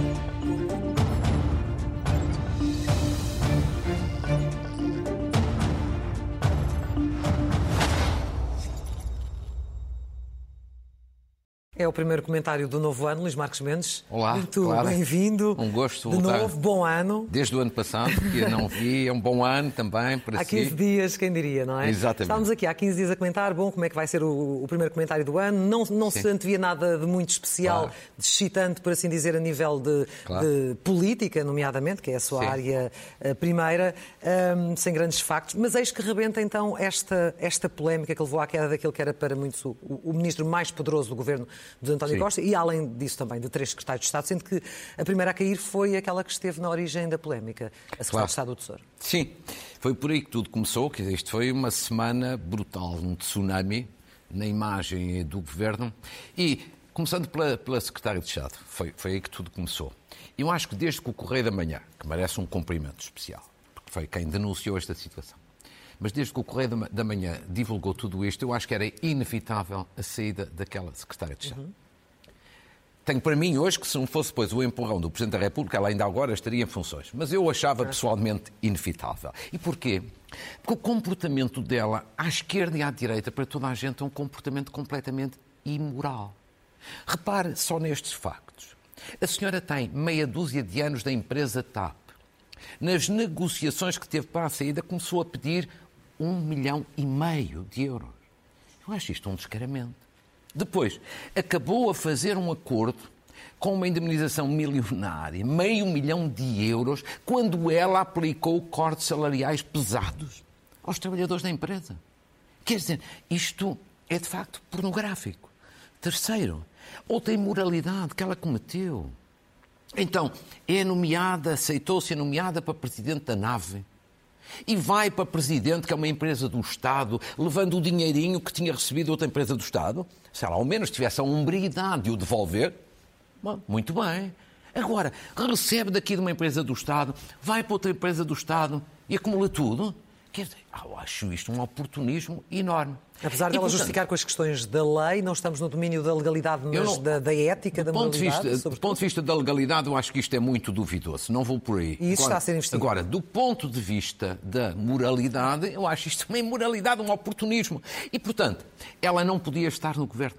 Música É o primeiro comentário do novo ano, Luís Marcos Mendes. Olá, Muito Clara. bem-vindo. Um gosto De voltar. novo, bom ano. Desde o ano passado, que eu não vi, é um bom ano também para Há 15 si. dias, quem diria, não é? Exatamente. Estávamos aqui há 15 dias a comentar, bom, como é que vai ser o, o primeiro comentário do ano. Não, não se antevia nada de muito especial, Claro. de excitante, por assim dizer, a nível de, Claro. de política, nomeadamente, que é a sua Sim. área eh, primeira, ahm, sem grandes factos. Mas eis que rebenta então esta, esta polémica que levou à queda daquele que era para muitos o, o ministro mais poderoso do governo de António Sim. Costa e, além disso, também de três secretários de Estado, sendo que a primeira a cair foi aquela que esteve na origem da polémica, a secretária Claro. de Estado do Tesouro. Sim, foi por aí que tudo começou, que isto foi uma semana brutal, um tsunami na imagem do governo e começando pela, pela secretária de Estado, foi, foi aí que tudo começou. Eu acho que desde que o Correio da Manhã, que merece um cumprimento especial, porque foi quem denunciou esta situação, mas desde que o Correio da Ma- da Manhã divulgou tudo isto, eu acho que era inevitável a saída daquela secretária de Estado. Tenho para mim hoje que se não fosse depois o empurrão do Presidente da República, ela ainda agora estaria em funções. Mas eu achava pessoalmente inevitável. E porquê? Porque o comportamento dela, à esquerda e à direita, para toda a gente, é um comportamento completamente imoral. Repare só nestes factos. A senhora tem meia dúzia de anos da empresa TAP. Nas negociações que teve para a saída, começou a pedir um milhão e meio de euros. Eu acho isto um descaramento. Depois, acabou a fazer um acordo com uma indemnização milionária, meio milhão de euros, quando ela aplicou cortes salariais pesados aos trabalhadores da empresa. Quer dizer, isto é de facto pornográfico. Terceiro, outra imoralidade que ela cometeu. Então, é nomeada, aceitou-se nomeada para presidente da nave. E vai para presidente, que é uma empresa do Estado, levando o dinheirinho que tinha recebido outra empresa do Estado. Se ela ao menos tivesse a hombridade de o devolver, bom, muito bem. Agora, recebe daqui de uma empresa do Estado, vai para outra empresa do Estado e acumula tudo. Quer dizer, eu acho isto um oportunismo enorme. Apesar E, dela portanto, justificar com as questões da lei, não estamos no domínio da legalidade, mas não- da, da ética, da do ponto, de moralidade. vista, do ponto de vista da legalidade, eu acho que isto é muito duvidoso. Não vou por aí. E isso agora, está a ser investigado. Agora, do ponto de vista da moralidade, eu acho isto uma imoralidade, um oportunismo. E, portanto, ela não podia estar no governo.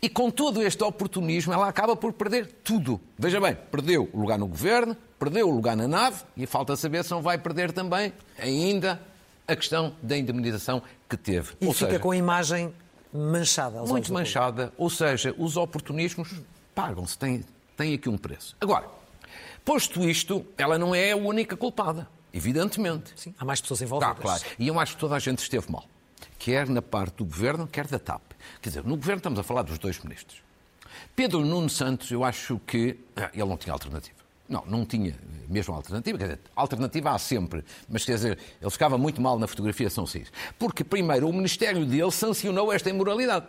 E com todo este oportunismo, ela acaba por perder tudo. Veja bem, perdeu o lugar no governo, perdeu o lugar na nave, e falta saber se não vai perder também ainda a questão da indemnização que teve. E Ou fica seja, com a imagem manchada. muito manchada, ou seja, os oportunismos pagam-se, têm, têm aqui um preço. Agora, posto isto, ela não é a única culpada, evidentemente. Sim, há mais pessoas Está envolvidas. claro. E eu acho que toda a gente esteve mal, quer na parte do governo, quer da TAP. Quer dizer, no governo estamos a falar dos dois ministros. Pedro Nuno Santos, eu acho que ah, ele não tinha alternativa. Não, não tinha mesmo alternativa. Quer dizer, alternativa há sempre. Mas quer dizer, ele ficava muito mal na fotografia São Cis. Porque, primeiro, o Ministério dele sancionou esta imoralidade.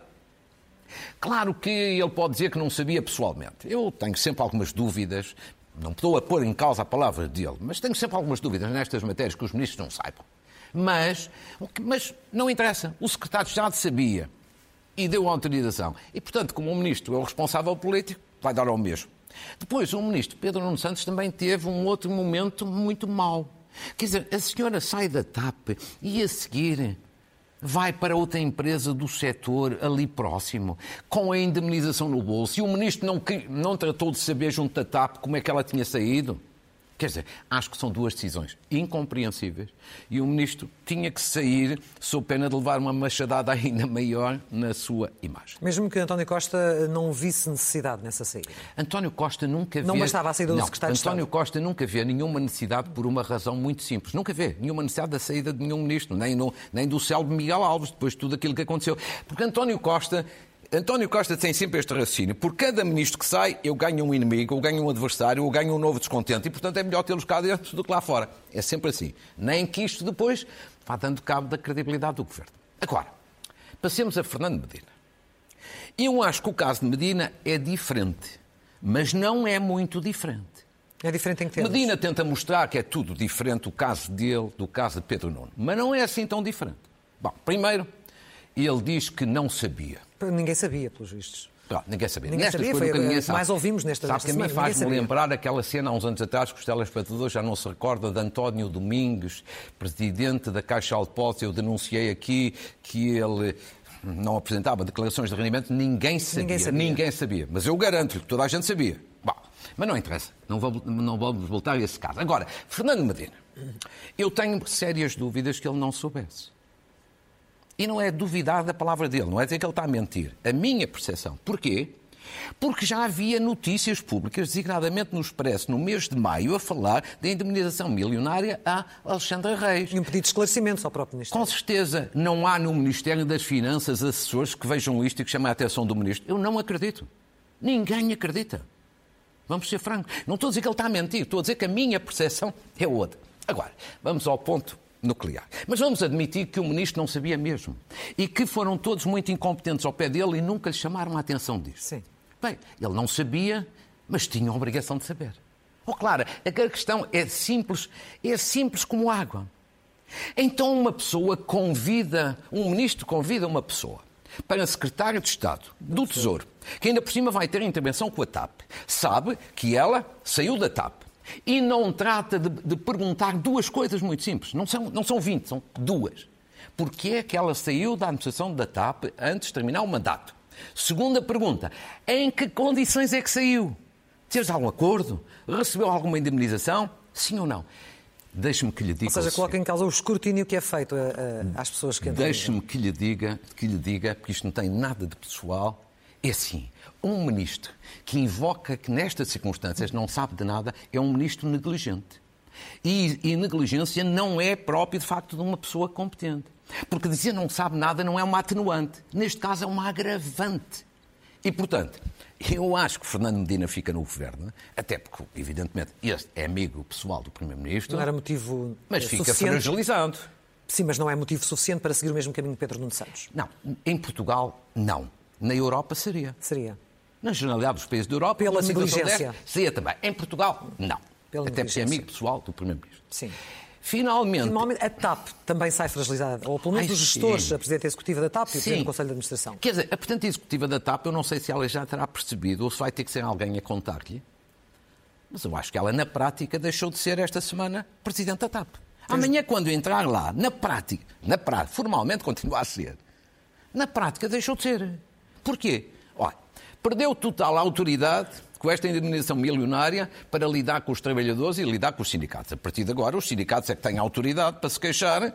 Claro que ele pode dizer que não sabia pessoalmente. Eu tenho sempre algumas dúvidas, não estou a pôr em causa a palavra dele, mas tenho sempre algumas dúvidas nestas matérias que os ministros não saibam. Mas, mas não interessa. O secretário de Estado sabia e deu autorização. E, portanto, como o ministro é o responsável político, vai dar ao mesmo. Depois, o ministro Pedro Nuno Santos também teve um outro momento muito mau. Quer dizer, a senhora sai da TAP e a seguir vai para outra empresa do setor ali próximo, com a indemnização no bolso, e o ministro não, não tratou de saber junto da TAP como é que ela tinha saído. Quer dizer, acho que são duas decisões incompreensíveis e o ministro tinha que sair sob pena de levar uma machadada ainda maior na sua imagem. Mesmo que António Costa não visse necessidade nessa saída. António Costa nunca vê... Não bastava a saída do Não, secretário de António Estado. Costa nunca vê nenhuma necessidade por uma razão muito simples. Nunca vê nenhuma necessidade da saída de nenhum ministro, nem, no- nem do célebre Miguel Alves, depois de tudo aquilo que aconteceu. Porque António Costa... António Costa tem sempre este raciocínio. Por cada ministro que sai, eu ganho um inimigo, eu ganho um adversário, eu ganho um novo descontente. E, portanto, é melhor tê-los cá dentro do que lá fora. É sempre assim. Nem que isto depois vá dando cabo da credibilidade do governo. Agora, passemos a Fernando Medina. Eu acho que o caso de Medina é diferente, mas não é muito diferente. É diferente em que termos? Medina tenta mostrar que é tudo diferente o caso dele do caso de Pedro Nuno, mas não é assim tão diferente. Bom, primeiro, ele diz que não sabia. Ninguém sabia, pelos vistos. Pronto, ninguém sabia. Ninguém Nestas sabia, foi nunca ninguém sabe. mais ouvimos nesta- Sabe que a mim faz-me lembrar aquela cena há uns anos atrás que os telespectadores já não se recordam de António Domingues, presidente da Caixa Depósitos. Eu denunciei aqui que ele não apresentava declarações de rendimento. Ninguém sabia. Ninguém sabia. Ninguém sabia. Mas eu garanto-lhe que toda a gente sabia. Bom, mas não interessa. Não, vou, não vamos voltar a esse caso. Agora, Fernando Medina. Eu tenho sérias dúvidas que ele não soubesse. E não é duvidar da palavra dele, não é dizer que ele está a mentir. A minha percepção. Porquê? Porque já havia notícias públicas, designadamente no Expresso, no mês de maio, a falar da indemnização milionária a Alexandre Reis. E um pedido de esclarecimento ao próprio Ministro. Com certeza não há no Ministério das Finanças assessores que vejam isto e que chamem a atenção do Ministro. Eu não acredito. Ninguém acredita. Vamos ser francos. Não estou a dizer que ele está a mentir, estou a dizer que a minha percepção é outra. Agora, vamos ao ponto nuclear. Mas vamos admitir que o Ministro não sabia mesmo. E que foram todos muito incompetentes ao pé dele e nunca lhe chamaram a atenção disto. Sim. Bem, ele não sabia, mas tinha a obrigação de saber. Oh, claro, a questão é simples, é simples como água. Então uma pessoa convida, um ministro convida uma pessoa para secretário de Estado do Tesouro, que ainda por cima vai ter intervenção com a TAP. Sabe que ela saiu da TAP e não trata de, de perguntar duas coisas muito simples. Não são, não são 20, são duas. Porquê é que ela saiu da administração da TAP antes de terminar o mandato? Segunda pergunta, em que condições é que saiu? Teve algum acordo? Recebeu alguma indemnização? Sim ou não? Deixe-me que lhe diga. Ou seja, coloca em causa o escrutínio que é feito a- a- às pessoas que. Deixe-me que lhe diga, que lhe diga, porque isto não tem nada de pessoal. É assim, um ministro que invoca que nestas circunstâncias não sabe de nada é um ministro negligente. E, e negligência não é próprio, de facto, de uma pessoa competente. Porque dizer não sabe nada não é uma atenuante. Neste caso é uma agravante. E, portanto, eu acho que Fernando Medina fica no governo, até porque, evidentemente, este é amigo pessoal do Primeiro-Ministro, Não era motivo mas eh, fica suficiente. fragilizado. Sim, mas não é motivo suficiente para seguir o mesmo caminho que Pedro Nuno Santos. Não, em Portugal, não. Na Europa seria. Seria. Na generalidade dos países da Europa, Pela situação desta seria também. Em Portugal, não. Pela Até porque é amigo pessoal do Primeiro-Ministro. Sim. Finalmente, Finalmente, a TAP também sai fragilizada. Ou pelo menos Ai, os gestores, sim. a Presidente Executiva da TAP e o. Presidente do Conselho de Administração. quer dizer, a Presidente Executiva da TAP, eu não sei se ela já terá percebido ou se vai ter que ser alguém a contar-lhe, mas eu acho que ela, na prática, deixou de ser esta semana Presidente da TAP. Amanhã, quando entrar lá, na prática, na prática, formalmente continua a ser, na prática deixou de ser. Porquê? Olha, perdeu total autoridade com esta indemnização milionária para lidar com os trabalhadores e lidar com os sindicatos. A partir de agora, os sindicatos é que têm autoridade para se queixar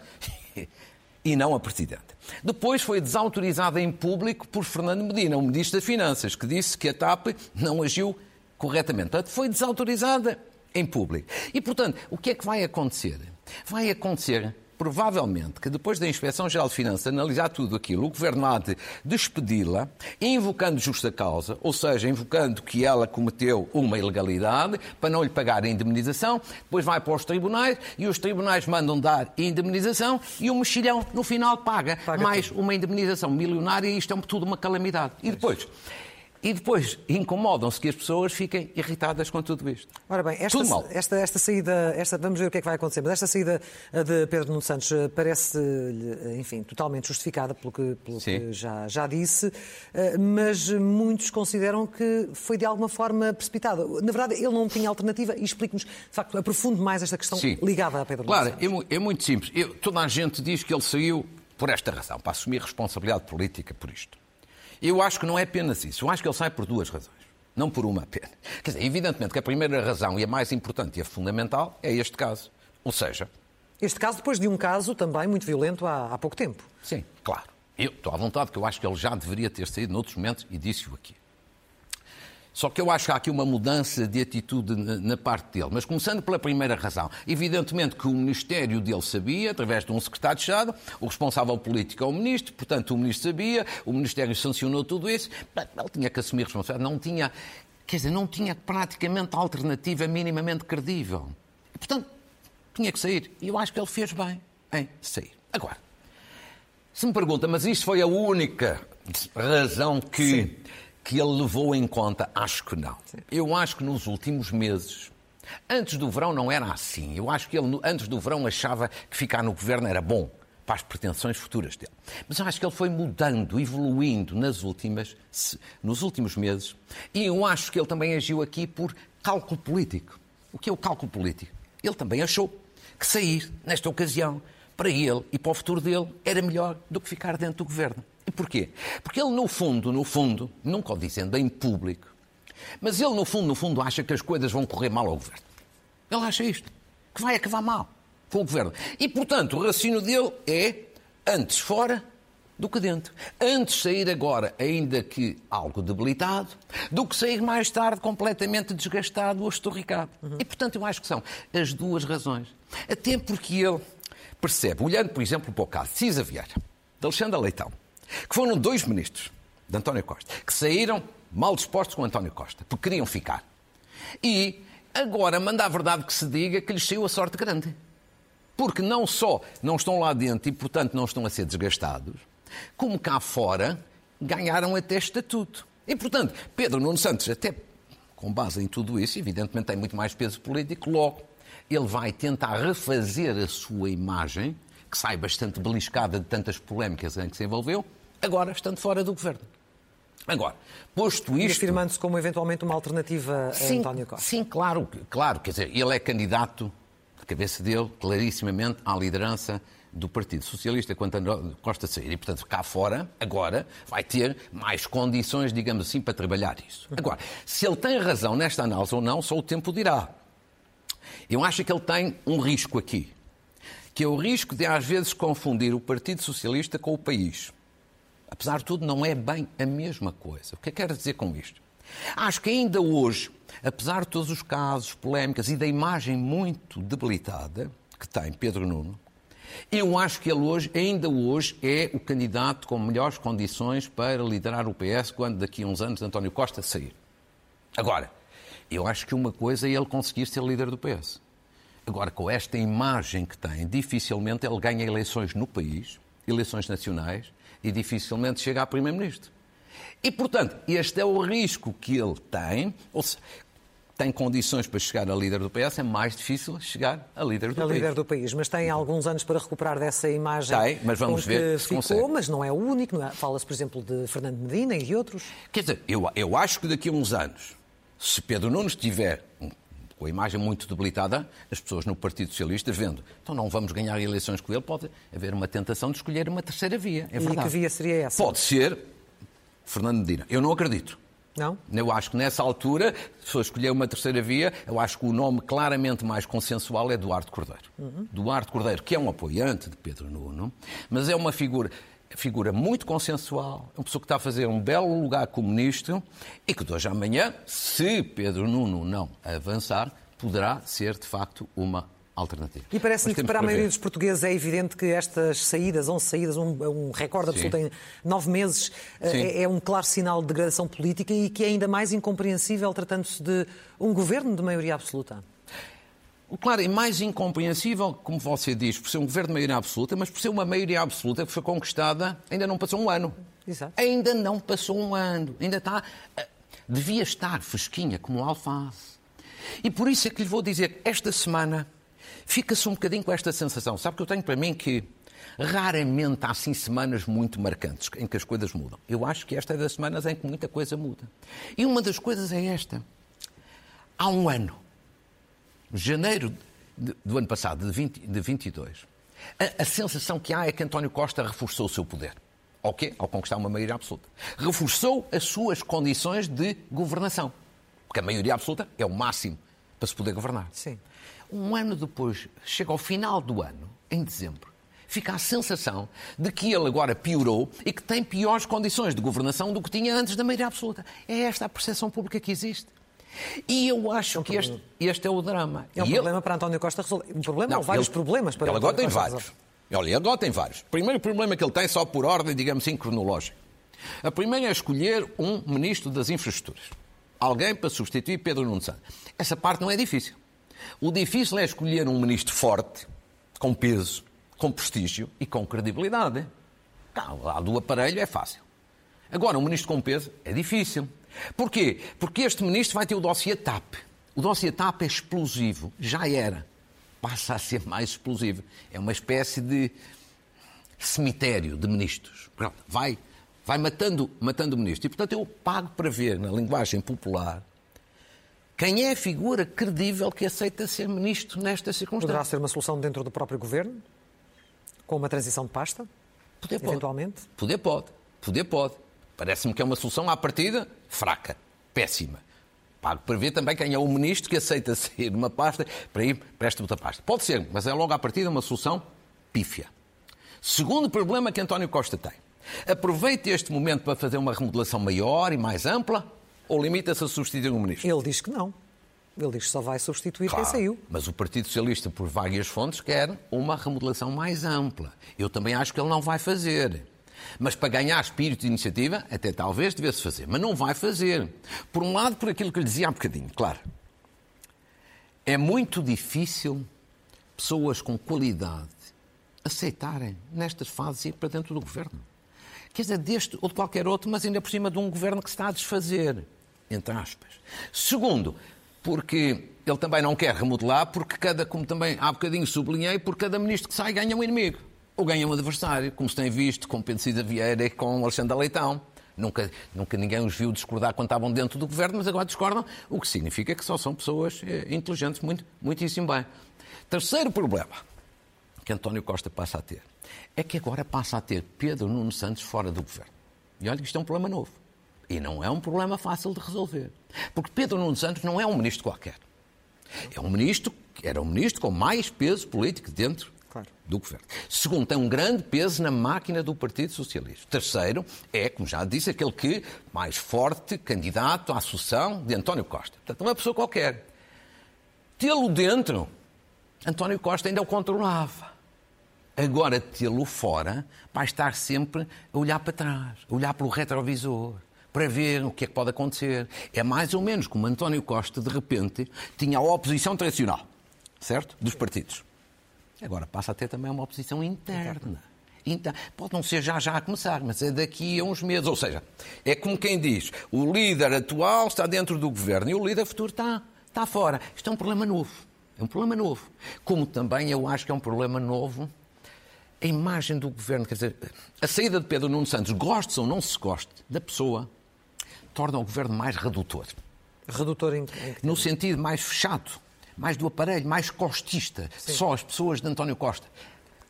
e não a Presidente. Depois foi desautorizada em público por Fernando Medina, o Ministro das Finanças, que disse que a TAP não agiu corretamente. Portanto, foi desautorizada em público. E, portanto, o que é que vai acontecer? Vai acontecer, provavelmente, que depois da Inspeção Geral de Finanças analisar tudo aquilo, o Governo há de despedi-la, invocando justa causa, ou seja, invocando que ela cometeu uma ilegalidade para não lhe pagar a indemnização, depois vai para os tribunais e os tribunais mandam dar indemnização e o mexilhão, no final, paga, Paga mais uma indemnização milionária e isto é tudo uma calamidade. E depois? E depois incomodam-se que as pessoas fiquem irritadas com tudo isto. Ora bem, esta, esta, esta saída, esta, vamos ver o que é que vai acontecer, mas esta saída eh, de Pedro Nuno Santos eh, parece, eh, enfim, totalmente justificada pelo que, pelo que já, já disse, mas muitos consideram que foi de alguma forma precipitado. Na verdade, ele não tinha alternativa e explique-nos, de facto, aprofunde mais esta questão Sim. ligada a Pedro Claro, Nuno Santos. é, mu- é muito simples. Eu- toda a gente diz que ele saiu por esta razão, para assumir responsabilidade política por isto. Eu acho que não é apenas isso. Eu acho que ele sai por duas razões. Não por uma apenas. Quer dizer, evidentemente que a primeira razão e a mais importante e a fundamental é este caso. Ou seja, Este caso depois de um caso também muito violento há, há pouco tempo. Sim, claro. Eu estou à vontade que eu acho que ele já deveria ter saído noutros momentos e disse-o aqui. Só que eu acho que há aqui uma mudança de atitude na, parte dele. Mas começando pela primeira razão. Evidentemente que o Ministério dele sabia, através de um secretário de Estado, o responsável político é o Ministro, portanto o Ministro sabia, o Ministério sancionou tudo isso, ele tinha que assumir responsabilidade, não tinha, quer dizer, não tinha praticamente alternativa minimamente credível. Portanto, tinha que sair. E eu acho que ele fez bem em sair. Agora, se me pergunta, mas isto foi a única razão que, que ele levou em conta? Acho que não. Eu acho que nos últimos meses, antes do verão não era assim. Eu acho que ele, antes do verão, achava que ficar no governo era bom. para as pretensões futuras dele. Mas eu acho que ele foi mudando, evoluindo nas últimas, nos últimos meses, e eu acho que ele também agiu aqui por cálculo político. O que é o cálculo político? Ele também achou que sair, nesta ocasião, para ele e para o futuro dele, era melhor do que ficar dentro do governo. E porquê? Porque ele, no fundo, no fundo, nunca o dizendo em público, mas ele, no fundo, no fundo, acha que as coisas vão correr mal ao governo. Ele acha isto, que vai acabar mal com o governo. E, portanto, o raciocínio dele é antes fora do que dentro. Antes sair agora, ainda que algo debilitado, do que sair mais tarde completamente desgastado ou estorricado. Uhum. E, portanto, eu acho que são as duas razões. Até porque ele percebe, olhando, por exemplo, para o caso de Cisa Vieira, de Alexandre Leitão, que foram dois ministros de António Costa, que saíram mal dispostos com António Costa, porque queriam ficar. E agora manda a verdade que se diga que lhes saiu a sorte grande. Porque não só não estão lá dentro e, portanto, não estão a ser desgastados, como cá fora ganharam até estatuto. E, portanto, Pedro Nuno Santos, até com base em tudo isso, evidentemente tem muito mais peso político, logo ele vai tentar refazer a sua imagem, que sai bastante beliscada de tantas polémicas em que se envolveu, agora estando fora do governo. Agora, posto isto. E afirmando-se como eventualmente uma alternativa a sim, António Costa. Sim, claro, claro. Quer dizer, ele é candidato, a cabeça dele, clarissimamente, à liderança do Partido Socialista quando António Costa sair. E, portanto, cá fora, agora, vai ter mais condições, digamos assim, para trabalhar isso. Agora, se ele tem razão nesta análise ou não, só o tempo dirá. Eu acho que ele tem um risco aqui, que é o risco de, às vezes, confundir o Partido Socialista com o país. Apesar de tudo, não é bem a mesma coisa. O que é que quero dizer com isto? Acho que ainda hoje, apesar de todos os casos, polémicas e da imagem muito debilitada que tem Pedro Nuno, eu acho que ele hoje, ainda hoje, é o candidato com melhores condições para liderar o PS quando daqui a uns anos António Costa sair. Agora, eu acho que uma coisa é ele conseguir ser líder do PS. Agora, com esta imagem que tem, dificilmente ele ganha eleições no país, eleições nacionais, e dificilmente chega a Primeiro-Ministro. E, portanto, este é o risco que ele tem, ou se tem condições para chegar a líder do PS, é mais difícil chegar a líder do a país. líder do país, mas tem alguns anos para recuperar dessa imagem tem, mas vamos ver se ficou, consegue. mas não é o único. É? Fala-se, por exemplo, de Fernando Medina e de outros. Quer dizer, eu, eu acho que daqui a uns anos, se Pedro Nunes tiver com a imagem muito debilitada, as pessoas no Partido Socialista vendo, então não vamos ganhar eleições com ele, pode haver uma tentação de escolher uma terceira via. É verdade. E que via seria essa? Pode ser Fernando Medina. Eu não acredito. Não? Eu acho que nessa altura, se for escolher uma terceira via, eu acho que o nome claramente mais consensual é Duarte Cordeiro. Uhum. Duarte Cordeiro, que é um apoiante de Pedro Nuno, mas é uma figura figura muito consensual, uma pessoa que está a fazer um belo lugar como ministro e que de hoje à amanhã, se Pedro Nuno não avançar, poderá ser de facto uma alternativa. E parece-me que para a maioria dos portugueses é evidente que estas saídas, 11 saídas, um, um recorde absoluto em nove meses, é, é, um claro sinal de degradação política e que é ainda mais incompreensível tratando-se de um governo de maioria absoluta. Claro, é mais incompreensível, como você diz, por ser um governo de maioria absoluta, mas por ser uma maioria absoluta que foi conquistada, ainda não passou um ano. Exato. Ainda não passou um ano. Ainda está. Eh, devia estar fresquinha como alface. E por isso é que lhe vou dizer, esta semana fica-se um bocadinho com esta sensação. Sabe que eu tenho para mim que raramente há assim semanas muito marcantes em que as coisas mudam. Eu acho que esta é das semanas em que muita coisa muda. E uma das coisas é esta. Há um ano janeiro do ano passado, de, 20, de 22, a, a sensação que há é que António Costa reforçou o seu poder. Ao quê? Ao conquistar uma maioria absoluta. Reforçou as suas condições de governação. Porque a maioria absoluta é o máximo para se poder governar. Sim. Um ano depois, chega ao final do ano, em dezembro, fica a sensação de que ele agora piorou e que tem piores condições de governação do que tinha antes da maioria absoluta. É esta a percepção pública que existe. E eu acho é um que este, este, é o drama. É um e problema ele... para António Costa resolver. Um problema não, ou vários ele... problemas para ele agora tem vários. Olha, ele agora tem vários. Primeiro problema que ele tem, só por ordem, digamos assim, cronológica. A primeira é escolher um ministro das infraestruturas. Alguém para substituir Pedro Nuno Santos. Essa parte não é difícil. O difícil é escolher um ministro forte, com peso, com prestígio e com credibilidade. Lá do aparelho é fácil. Agora, um ministro com peso é difícil. Porquê? Porque este ministro vai ter o dossiê TAP. O dossiê TAP é explosivo. Já era. Passa a ser mais explosivo. É uma espécie de cemitério de ministros. Vai, vai matando, matando ministros. E, portanto, eu pago para ver, na linguagem popular, quem é a figura credível que aceita ser ministro nesta circunstância. Poderá ser uma solução dentro do próprio governo? Com uma transição de pasta? Poder pode. Eventualmente? Poder pode. Poder pode. Parece-me que é uma solução à partida fraca, péssima. Pago para ver também quem é o ministro que aceita sair uma pasta para ir para esta outra pasta. Pode ser, mas é logo à partida uma solução pífia. Segundo problema que António Costa tem. Aproveite este momento para fazer uma remodelação maior e mais ampla ou limita-se a substituir um ministro? Ele diz que não. Ele diz que só vai substituir claro, quem saiu. Mas o Partido Socialista, por várias fontes, quer uma remodelação mais ampla. Eu também acho que ele não vai fazer. Mas para ganhar espírito de iniciativa, até talvez devesse fazer. Mas não vai fazer. Por um lado, por aquilo que lhe dizia há bocadinho, claro. É muito difícil pessoas com qualidade aceitarem, nestas fases, ir para dentro do governo. Quer dizer, deste ou de qualquer outro, mas ainda por cima de um governo que se está a desfazer, entre aspas. Segundo, porque ele também não quer remodelar, porque cada, como também há bocadinho sublinhei, por cada ministro que sai ganha um inimigo. Ou ganha um adversário, como se tem visto com Pedro Cida Vieira e com Alexandre Leitão. Nunca, nunca ninguém os viu discordar quando estavam dentro do governo, mas agora discordam, o que significa que só são pessoas eh, inteligentes, muito, muitíssimo bem. Terceiro problema que António Costa passa a ter é que agora passa a ter Pedro Nuno Santos fora do governo. E olha que isto é um problema novo. E não é um problema fácil de resolver. Porque Pedro Nuno Santos não é um ministro qualquer. É um ministro, era um ministro com mais peso político dentro claro. do governo. Segundo, tem um grande peso na máquina do Partido Socialista. Terceiro, é, como já disse, aquele que mais forte candidato à sucessão de António Costa. Portanto, uma pessoa qualquer. Tê-lo dentro, António Costa ainda o controlava. Agora, tê-lo fora, vai estar sempre a olhar para trás, a olhar pelo retrovisor, para ver o que é que pode acontecer. É mais ou menos como António Costa, de repente, tinha a oposição tradicional, certo? Dos partidos. Agora passa a ter também uma oposição interna. Então, pode não ser já já a começar, mas é daqui a uns meses. Ou seja, é como quem diz: o líder atual está dentro do governo e o líder futuro está, está fora. Isto é um problema novo. É um problema novo. Como também eu acho que é um problema novo a imagem do governo, quer dizer, a saída de Pedro Nuno Santos, goste ou não se goste da pessoa, torna o governo mais redutor. Redutor em, em No sentido mais fechado, mais do aparelho, mais costista. Sim. Só as pessoas de António Costa.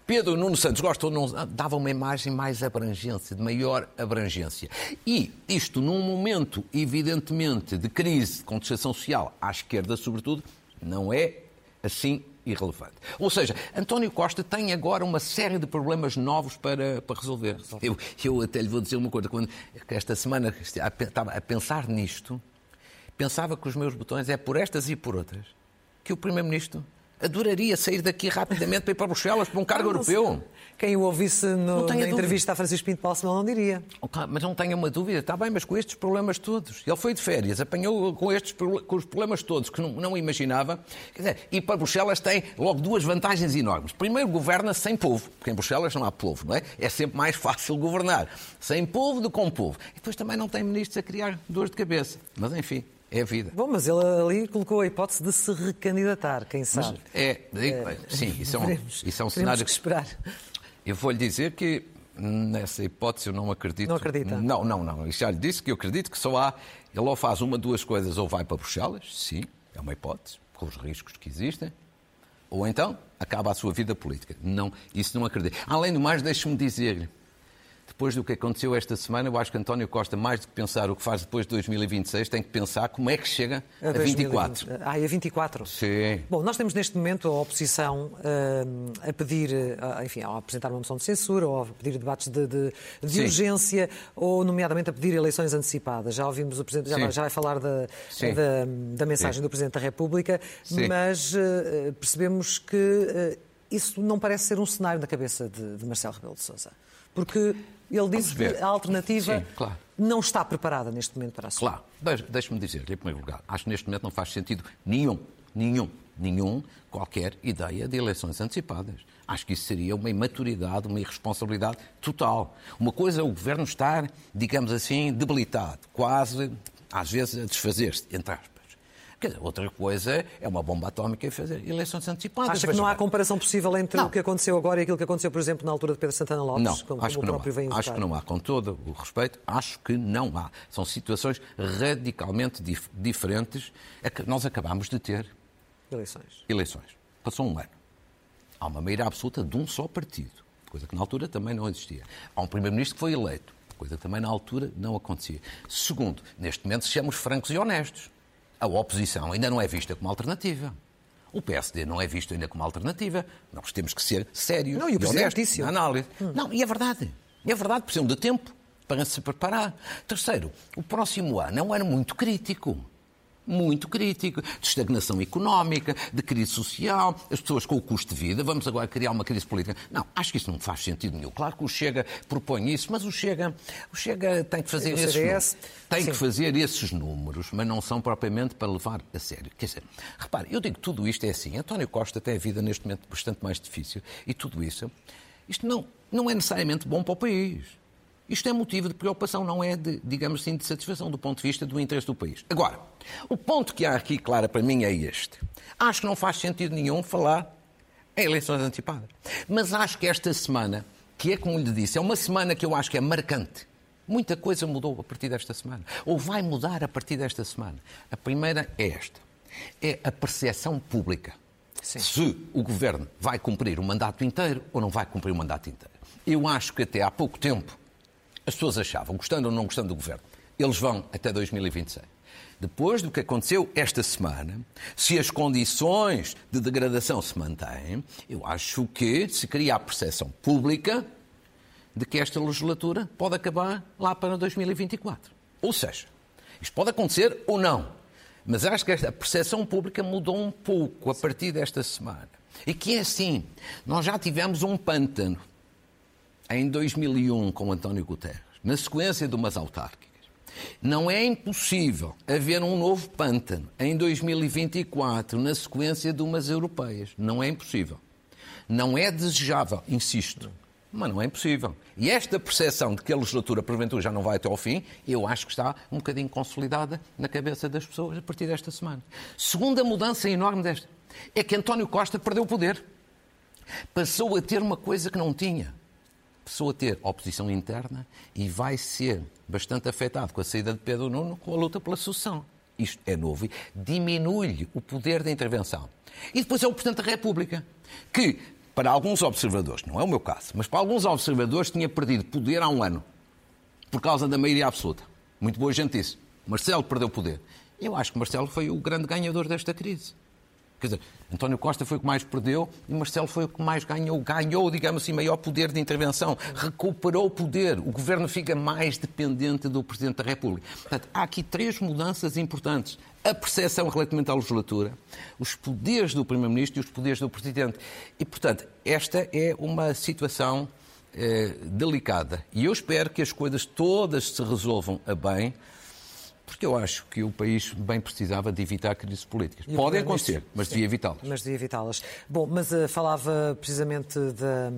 Pedro Nuno Santos gosta ou não, dava uma imagem mais abrangência, de maior abrangência. E isto num momento, evidentemente, de crise, de contestação social, à esquerda sobretudo, não é assim irrelevante. Ou seja, António Costa tem agora uma série de problemas novos para, para resolver. Eu, eu até lhe vou dizer uma coisa, quando esta semana estava a pensar nisto, pensava que os meus botões é por estas e por outras, que o Primeiro-Ministro adoraria sair daqui rapidamente para ir para Bruxelas, para um cargo não, europeu. Quem o ouvisse no, na entrevista a Francisco Pinto Balsemão não diria. Mas não tenha uma dúvida, está bem, mas com estes problemas todos. Ele foi de férias, apanhou com, estes, com os problemas todos que não, não imaginava. Quer dizer, ir para Bruxelas tem logo duas vantagens enormes. Primeiro, governa sem povo, porque em Bruxelas não há povo, não é? É sempre mais fácil governar sem povo do que com povo. E depois também não tem ministros a criar dores de cabeça. Mas enfim. É a vida. Bom, mas ele ali colocou a hipótese de se recandidatar, quem sabe. Mas é, digo, é, sim, isso é um, isso é um cenário. que esperar. Eu vou lhe dizer que nessa hipótese eu não acredito. Não acredita? Não, não, não. Já lhe disse que eu acredito que só há. Ele ou faz uma, duas coisas, ou vai para Bruxelas, sim, é uma hipótese, com os riscos que existem, ou então acaba a sua vida política. Não, isso não acredito. Além do mais, deixe-me dizer-lhe depois do que aconteceu esta semana, eu acho que António Costa, mais do que pensar o que faz depois de 2026, tem que pensar como é que chega a, a 24. Ah, a 24? Sim. Bom, nós temos neste momento a oposição uh, a pedir, uh, enfim, a apresentar uma moção de censura ou a pedir debates de, de, de urgência ou, nomeadamente, a pedir eleições antecipadas. Já ouvimos o Presidente, já, já vai falar da, da, da, mensagem Sim. do Presidente da República, Sim. mas uh, percebemos que isso não parece ser um cenário na cabeça de, de Marcelo Rebelo de Sousa. Porque ele disse que a alternativa Sim, claro. não está preparada neste momento para a Claro, deixe-me dizer-lhe, em primeiro lugar, acho que neste momento não faz sentido nenhum, nenhum, nenhum, qualquer ideia de eleições antecipadas. Acho que isso seria uma imaturidade, uma irresponsabilidade total. Uma coisa é o governo estar, digamos assim, debilitado, quase, às vezes, a desfazer-se, entre aspas. Outra coisa é uma bomba atómica e fazer eleições antecipadas. Acha que não há comparação possível entre não. o que aconteceu agora e aquilo que aconteceu, por exemplo, na altura de Pedro Santana Lopes? Não, como, acho, como que não há. acho que não há. Com todo o respeito, acho que não há. São situações radicalmente dif diferentes. É nós acabamos de ter eleições. eleições. Passou um ano. Há uma maioria absoluta de um só partido, coisa que na altura também não existia. Há um primeiro-ministro que foi eleito, coisa que também na altura não acontecia. Segundo, neste momento sejamos francos e honestos. A oposição ainda não é vista como alternativa. O PSD não é visto ainda como alternativa. Nós temos que ser sérios não, e, o honestos na análise. Hum. Não, e é verdade. É verdade, precisam de tempo para se preparar. Terceiro, o próximo ano é um ano muito crítico muito crítico, de estagnação económica, de crise social, as pessoas com o custo de vida, vamos agora criar uma crise política. Não, acho que isso não faz sentido nenhum. Claro que o Chega propõe isso, mas o Chega, o Chega tem que fazer esses números. Tem Sim. que fazer esses números, mas não são propriamente para levar a sério. Quer dizer, repare, eu digo que tudo isto é assim. António Costa tem a vida neste momento bastante mais difícil e tudo isso, isto não, não é necessariamente bom para o país. Isto é motivo de preocupação, não é de, digamos assim, de satisfação do ponto de vista do interesse do país. Agora, o ponto que há aqui, claro, para mim é este. Acho que não faz sentido nenhum falar em eleições antecipadas. Mas acho que esta semana, que é como lhe disse, é uma semana que eu acho que é marcante. Muita coisa mudou a partir desta semana. Ou vai mudar a partir desta semana. A primeira é esta. É a percepção pública. Sim. Se o governo vai cumprir o mandato inteiro ou não vai cumprir o mandato inteiro. Eu acho que até há pouco tempo as pessoas achavam, gostando ou não gostando do governo, eles vão até 2026. Depois do que aconteceu esta semana, se as condições de degradação se mantêm, eu acho que se cria a percepção pública de que esta legislatura pode acabar lá para 2024. Ou seja, isto pode acontecer ou não, mas acho que a percepção pública mudou um pouco a partir desta semana. E que é assim, nós já tivemos um pântano em 2001 com António Guterres, na sequência de umas autárquicas. Não é impossível haver um novo pântano em 2024 na sequência de umas europeias. Não é impossível. Não é desejável, insisto, mas não é impossível. E esta percepção de que a legislatura, porventura, já não vai até ao fim, eu acho que está um bocadinho consolidada na cabeça das pessoas a partir desta semana. Segunda mudança enorme desta é que António Costa perdeu o poder. Passou a ter uma coisa que não tinha passou a ter oposição interna e vai ser bastante afetado com a saída de Pedro Nuno com a luta pela sucessão. Isto é novo diminui-lhe o poder de intervenção. E depois é o Presidente da República, que, para alguns observadores, não é o meu caso, mas para alguns observadores tinha perdido poder há um ano, por causa da maioria absoluta. Muito boa gente disse. Marcelo perdeu poder. Eu acho que Marcelo foi o grande ganhador desta crise. Quer dizer, António Costa foi o que mais perdeu e Marcelo foi o que mais ganhou. Ganhou, digamos assim, maior poder de intervenção. Recuperou o poder. O governo fica mais dependente do Presidente da República. Portanto, há aqui três mudanças importantes. A percepção relativamente à legislatura, os poderes do Primeiro-Ministro e os poderes do Presidente. E, portanto, esta é uma situação eh, delicada. E eu espero que as coisas todas se resolvam a bem porque eu acho que o país bem precisava de evitar crises políticas. Podem acontecer, mas devia evitá-las. Mas devia evitá-las. Bom, mas uh, falava precisamente da,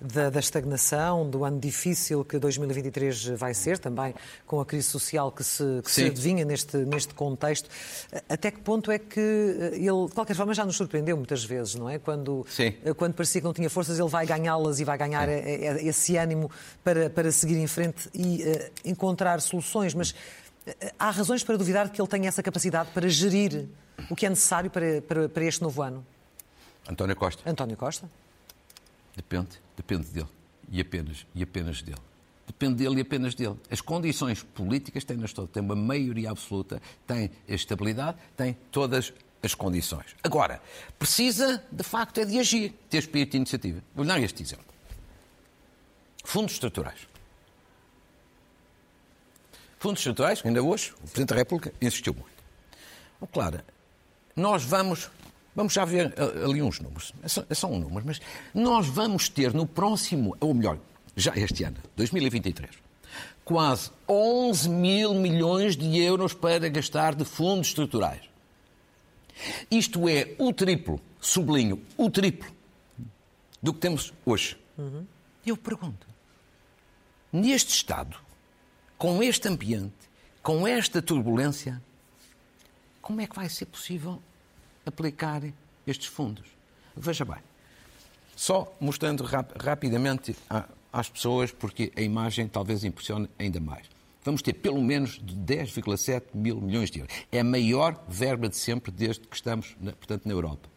da, da, estagnação, do ano difícil que 2023 vai ser, também com a crise social que se, que se adivinha neste, neste contexto. Até que ponto é que eh, ele, de qualquer forma, já nos surpreendeu muitas vezes, não é? Quando, Sim. Eh, quando parecia que não tinha forças, ele vai ganhá-las e vai ganhar esse ânimo para, para seguir em frente e uh, encontrar soluções. Mas Há razões para duvidar que ele tenha essa capacidade para gerir o que é necessário para, para, para este novo ano? António Costa. António Costa? Depende, depende dele. E apenas, e apenas dele. Depende dele e apenas dele. As condições políticas têm nas todas. Tem uma maioria absoluta, tem a estabilidade, tem todas as condições. Agora, precisa, de facto, é de agir, ter espírito de iniciativa. Vou dar este exemplo. Fundos estruturais. Fundos estruturais, ainda hoje, o Presidente da República insistiu muito. Bom, claro, nós vamos, vamos já ver eh, ali uns números, é só, é só um número, mas nós vamos ter no próximo, ou melhor, já este ano, 2023, quase 11 mil milhões de euros para gastar de fundos estruturais. Isto é o triplo, sublinho, o triplo do que temos hoje. Uhum. Eu pergunto, neste Estado, com este ambiente, com esta turbulência, como é que vai ser possível aplicar estes fundos? Veja bem, só mostrando rap rapidamente às pessoas, porque a imagem talvez impressione ainda mais. Vamos ter pelo menos 10,7 mil milhões de euros. É a maior verba de sempre desde que estamos, na, portanto, na Europa.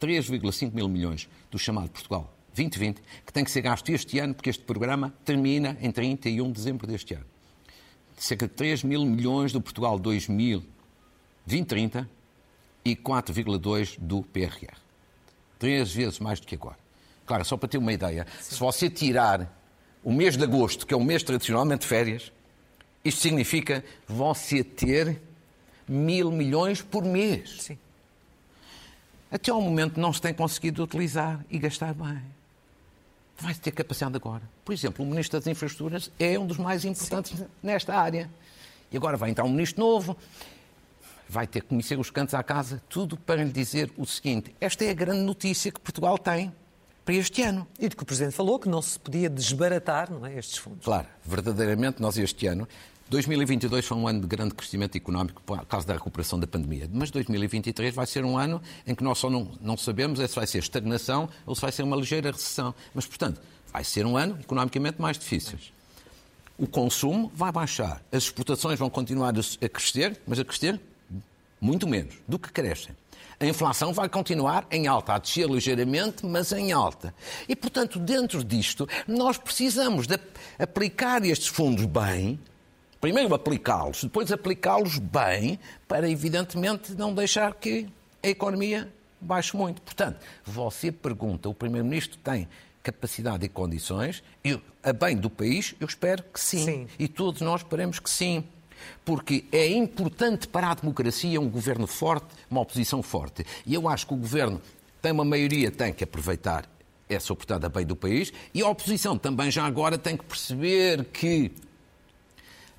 3,5 mil milhões do chamado Portugal 2020, que tem que ser gasto este ano, porque este programa termina em 31 de dezembro deste ano. Cerca de 3 mil milhões do Portugal 2030 e 4,2 do PRR. Três vezes mais do que agora. Claro, só para ter uma ideia, Sim. se você tirar o mês de agosto, que é um mês tradicionalmente de férias, isto significa você ter mil milhões por mês. Sim. Até ao momento não se tem conseguido utilizar e gastar bem. Vai ter capacidade agora. Por exemplo, o Ministro das Infraestruturas é um dos mais importantes Sim. nesta área. E agora vai entrar um Ministro novo, vai ter que conhecer os cantos à casa, tudo para lhe dizer o seguinte: esta é a grande notícia que Portugal tem para este ano. E de que o Presidente falou que não se podia desbaratar não é, estes fundos. Claro, verdadeiramente nós este ano 2022 foi um ano de grande crescimento económico por causa da recuperação da pandemia, mas 2023 vai ser um ano em que nós só não, não sabemos se vai ser estagnação ou se vai ser uma ligeira recessão. Mas, portanto, vai ser um ano economicamente mais difícil. O consumo vai baixar, as exportações vão continuar a crescer, mas a crescer muito menos do que crescem. A inflação vai continuar em alta, a descer ligeiramente, mas em alta. E, portanto, dentro disto, nós precisamos de aplicar estes fundos bem, primeiro aplicá-los, depois aplicá-los bem, para evidentemente não deixar que a economia baixe muito. Portanto, você pergunta, o Primeiro-Ministro tem capacidade e condições, e a bem do país, eu espero que sim. sim. E todos nós esperemos que sim. Porque é importante para a democracia um governo forte, uma oposição forte. E eu acho que o governo tem uma maioria, tem que aproveitar essa oportunidade a bem do país, e a oposição também já agora tem que perceber que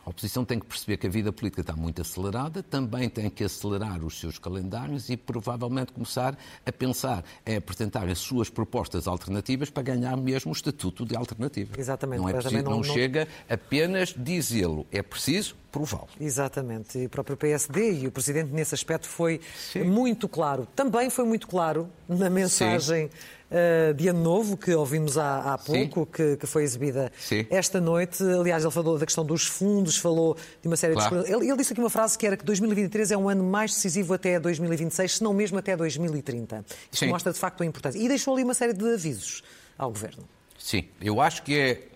a oposição tem que perceber que a vida política está muito acelerada, também tem que acelerar os seus calendários e provavelmente começar a pensar em apresentar as suas propostas alternativas para ganhar mesmo o estatuto de alternativa. Exatamente. Não, é preciso, não, não, chega apenas dizê-lo, é preciso prová-lo. Exatamente. E o próprio PSD e o Presidente nesse aspecto foi Sim. muito claro. Também foi muito claro na mensagem. Sim uh, de Ano Novo, que ouvimos há, há pouco, que, que, foi exibida Sim. esta noite. Aliás, ele falou da questão dos fundos, falou de uma série claro. de. Ele, ele disse aqui uma frase que era que 2023 é um ano mais decisivo até 2026, se não mesmo até 2030. Isto Sim. mostra de facto a importância. E deixou ali uma série de avisos ao Governo. Sim, eu acho que é.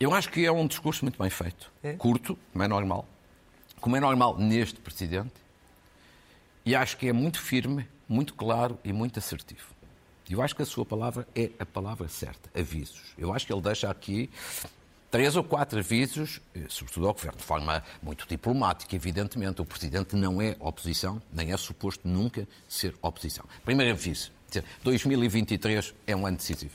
Eu acho que é um discurso muito bem feito. É? Curto, como é normal. Como é normal neste Presidente. E acho que é muito firme, muito claro e muito assertivo. Eu acho que a sua palavra é a palavra certa, avisos. Eu acho que ele deixa aqui três ou quatro avisos, eh, sobretudo ao governo, de forma muito diplomática, evidentemente. O presidente não é oposição, nem é suposto nunca ser oposição. Primeiro aviso: 2023 é um ano decisivo.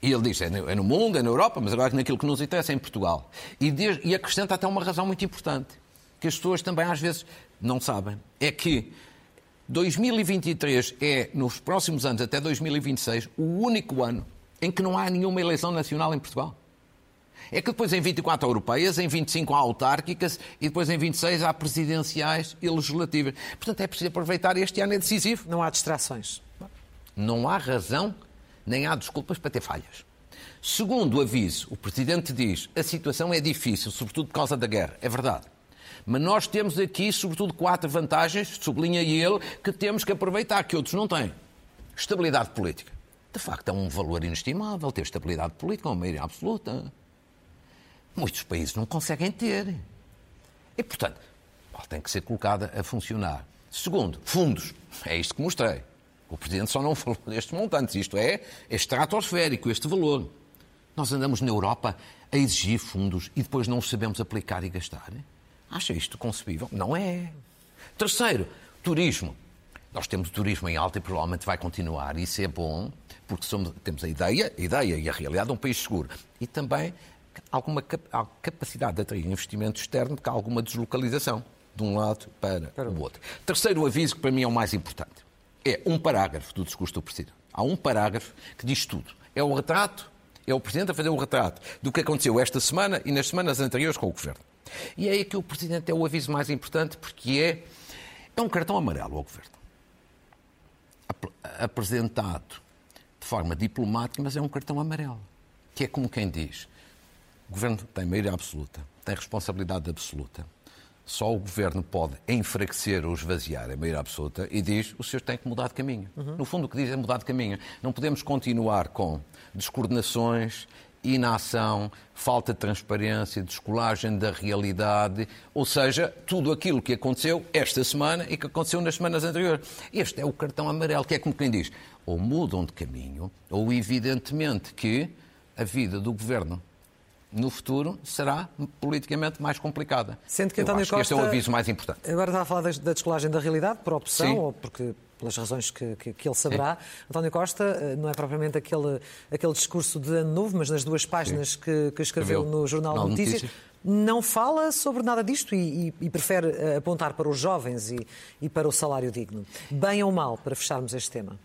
E ele diz: é no, é no mundo, é na Europa, mas agora naquilo que nos interessa é em Portugal. E, de, e acrescenta até uma razão muito importante, que as pessoas também às vezes não sabem: é que 2023 é, nos próximos anos, até 2026, o único ano em que não há nenhuma eleição nacional em Portugal. É que depois em 24 há europeias, em 25 há autárquicas e depois em 26 há presidenciais e legislativas. Portanto, é preciso aproveitar este ano é decisivo. Não há distrações. Não há razão, nem há desculpas para ter falhas. Segundo aviso, o Presidente diz a situação é difícil, sobretudo por causa da guerra. É verdade. Mas nós temos aqui, sobretudo, quatro vantagens, sublinha ele, que temos que aproveitar, que outros não têm. Estabilidade política. De facto, é um valor inestimável ter estabilidade política, uma maioria absoluta. Muitos países não conseguem ter. E, portanto, tem que ser colocada a funcionar. Segundo, fundos. É isto que mostrei. O Presidente só não falou destes montantes. Isto é, é estratosférico, este valor. Nós andamos na Europa a exigir fundos e depois não os sabemos aplicar e gastar. Acha isto concebível? Não é. Terceiro, turismo. Nós temos turismo em alta e provavelmente vai continuar. Isso é bom, porque somos, temos a ideia, a ideia e a realidade de um país seguro. E também alguma capacidade de atrair investimento externo, porque há alguma deslocalização de um lado para, para o outro. Terceiro aviso, que para mim é o mais importante, é um parágrafo do discurso do Presidente. Há um parágrafo que diz tudo. É o retrato, é o Presidente a fazer o retrato do que aconteceu esta semana e nas semanas anteriores com o Governo. E é aí que o Presidente é o aviso mais importante, porque é É um cartão amarelo ao governo. Apresentado de forma diplomática, mas é um cartão amarelo. Que é como quem diz: o governo tem maioria absoluta, tem responsabilidade absoluta. Só o governo pode enfraquecer ou esvaziar a maioria absoluta e diz o senhor tem que mudar de caminho. Uhum. No fundo, o que diz é mudar de caminho. Não podemos continuar com descoordenações, inação, falta de transparência, descolagem da realidade, ou seja, tudo aquilo que aconteceu esta semana e que aconteceu nas semanas anteriores. Este é o cartão amarelo, que é como quem diz, ou mudam de caminho, ou evidentemente que a vida do governo no futuro será politicamente mais complicada. Sendo que António Costa, que este é o aviso mais importante. Agora está a falar da descolagem da realidade, por opção Sim. ou porque pelas razões que, que, que ele saberá. Sim. António Costa eh, não é propriamente aquele, aquele discurso de ano novo, mas nas duas páginas que, que, escreveu no Jornal de Notícias, Notícias, não fala sobre nada disto e, e, e prefere eh, apontar para os jovens e, e para o salário digno. Bem ou mal, para fecharmos este tema?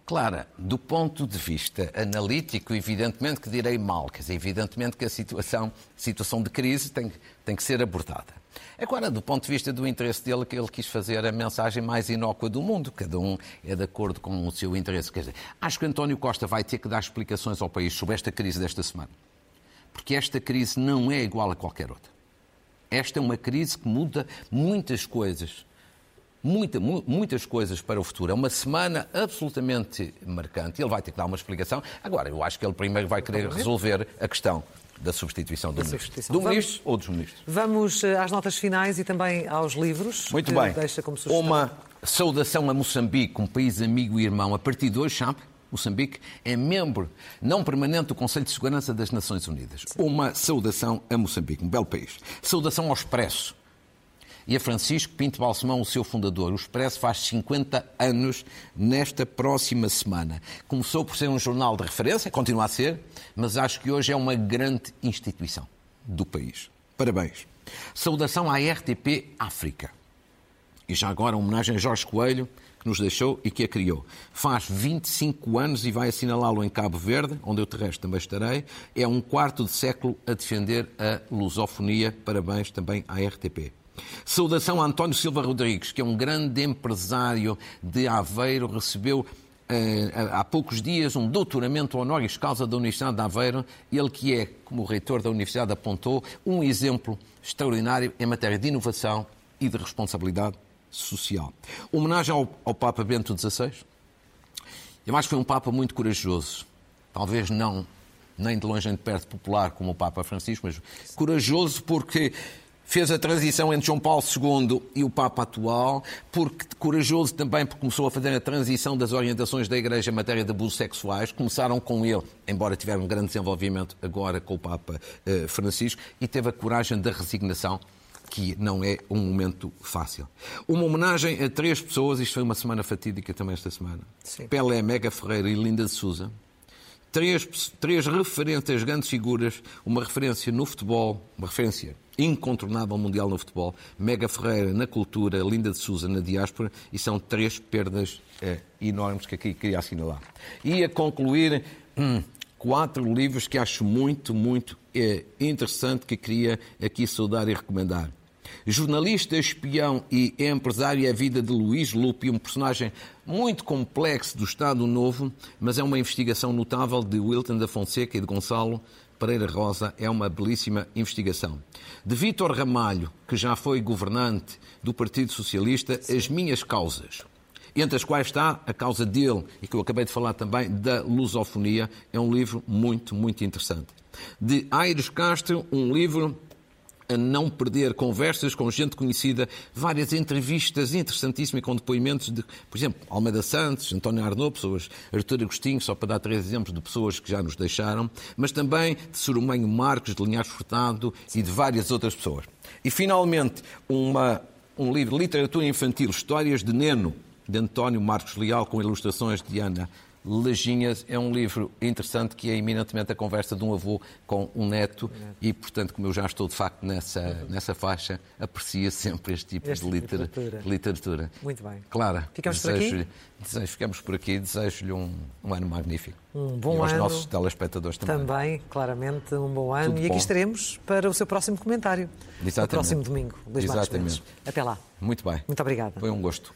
Clara, do ponto de vista analítico, evidentemente que direi mal, quer dizer, evidentemente que a situação, situação de crise tem, tem que ser abordada. Agora, do ponto de vista do interesse dele, que ele quis fazer a mensagem mais inócua do mundo, cada um é de acordo com o seu interesse. Quer dizer, acho que António Costa vai ter que dar explicações ao país sobre esta crise desta semana, porque esta crise não é igual a qualquer outra. Esta é uma crise que muda muitas coisas muita, muitas coisas para o futuro. É uma semana absolutamente marcante. Ele vai ter que dar uma explicação. Agora, eu acho que ele primeiro vai querer resolver a questão da substituição do da ministro. Substituição. Do vamos, ministro ou dos ministros. Vamos eh, às notas finais e também aos livros. Muito bem. Deixa como Uma saudação a Moçambique, um país amigo e irmão. A partir de hoje, sabe, Moçambique é membro não permanente do Conselho de Segurança das Nações Unidas. Sim. Uma saudação a Moçambique, um belo país. Saudação ao Expresso e a Francisco Pinto Balsemão, o seu fundador. O Expresso faz 50 anos nesta próxima semana. Começou por ser um jornal de referência, continua a ser, mas acho que hoje é uma grande instituição do país. Parabéns. Saudação à RTP África. E já agora, homenagem a Jorge Coelho, que nos deixou e que a criou. Faz 25 anos e vai assinalá-lo em Cabo Verde, onde eu terrestre também estarei. É um quarto de século a defender a lusofonia. Parabéns também à RTP. Saudação a António Silva Rodrigues, que é um grande empresário de Aveiro, recebeu eh, há poucos dias um doutoramento honoris causa da Universidade de Aveiro, ele que é, como o reitor da Universidade apontou, um exemplo extraordinário em matéria de inovação e de responsabilidade social. Homenagem ao, ao Papa Bento XVI. Eu acho que foi um Papa muito corajoso. Talvez não, nem de longe nem de perto, popular como o Papa Francisco, mas corajoso porque fez a transição entre João Paulo II e o Papa atual, porque corajoso também porque começou a fazer a transição das orientações da Igreja em matéria de abusos sexuais. Começaram com ele, embora tiver um grande desenvolvimento agora com o Papa eh, Francisco, e teve a coragem da resignação que não é um momento fácil. Uma homenagem a três pessoas, isto foi uma semana fatídica também esta semana. Sim. Pelé, Mega Ferreira e Linda de Souza. Três, três referentes, grandes figuras, uma referência no futebol, uma referência incontornável mundial no futebol, Mega Ferreira na cultura, Linda de Souza na diáspora, e são três perdas eh, enormes que aqui queria assinalar. E a concluir, hum, quatro livros que acho muito, muito eh, interessante que queria aqui saudar e recomendar. Jornalista, espião e empresário é a vida de Luís Lupi, um personagem muito complexo do Estado Novo, mas é uma investigação notável de Wilton da Fonseca e de Gonçalo Pereira Rosa é uma belíssima investigação. De Vítor Ramalho, que já foi governante do Partido Socialista, As Minhas Causas, entre as quais está a causa dele, e que eu acabei de falar também, da lusofonia, é um livro muito, muito interessante. De Aires Castro, um livro a não perder conversas com gente conhecida, várias entrevistas interessantíssimas com depoimentos de, por exemplo, Almeida Santos, António Arnaud, pessoas, Artur Agostinho, só para dar três exemplos de pessoas que já nos deixaram, mas também de Surumenho Marcos, de Linhares Furtado e de várias outras pessoas. E, finalmente, uma, um livro, Literatura Infantil, Histórias de Neno, de António Marcos Leal, com ilustrações de Ana Leginhas é um livro interessante que é eminentemente a conversa de um avô com um neto e, portanto, como eu já estou de facto nessa, nessa faixa, aprecia sempre este tipo este de tipo literatura. literatura. Muito bem. Clara, ficamos desejo, por aqui? Desejo, ficamos por aqui. Desejo-lhe um, um, ano magnífico. Um bom e aos ano. nossos telespectadores também. Também, claramente, um bom ano. Tudo e aqui bom. estaremos para o seu próximo comentário. Exatamente. No próximo domingo. Luís Exatamente. Até lá. Muito bem. Muito obrigada. Foi um gosto.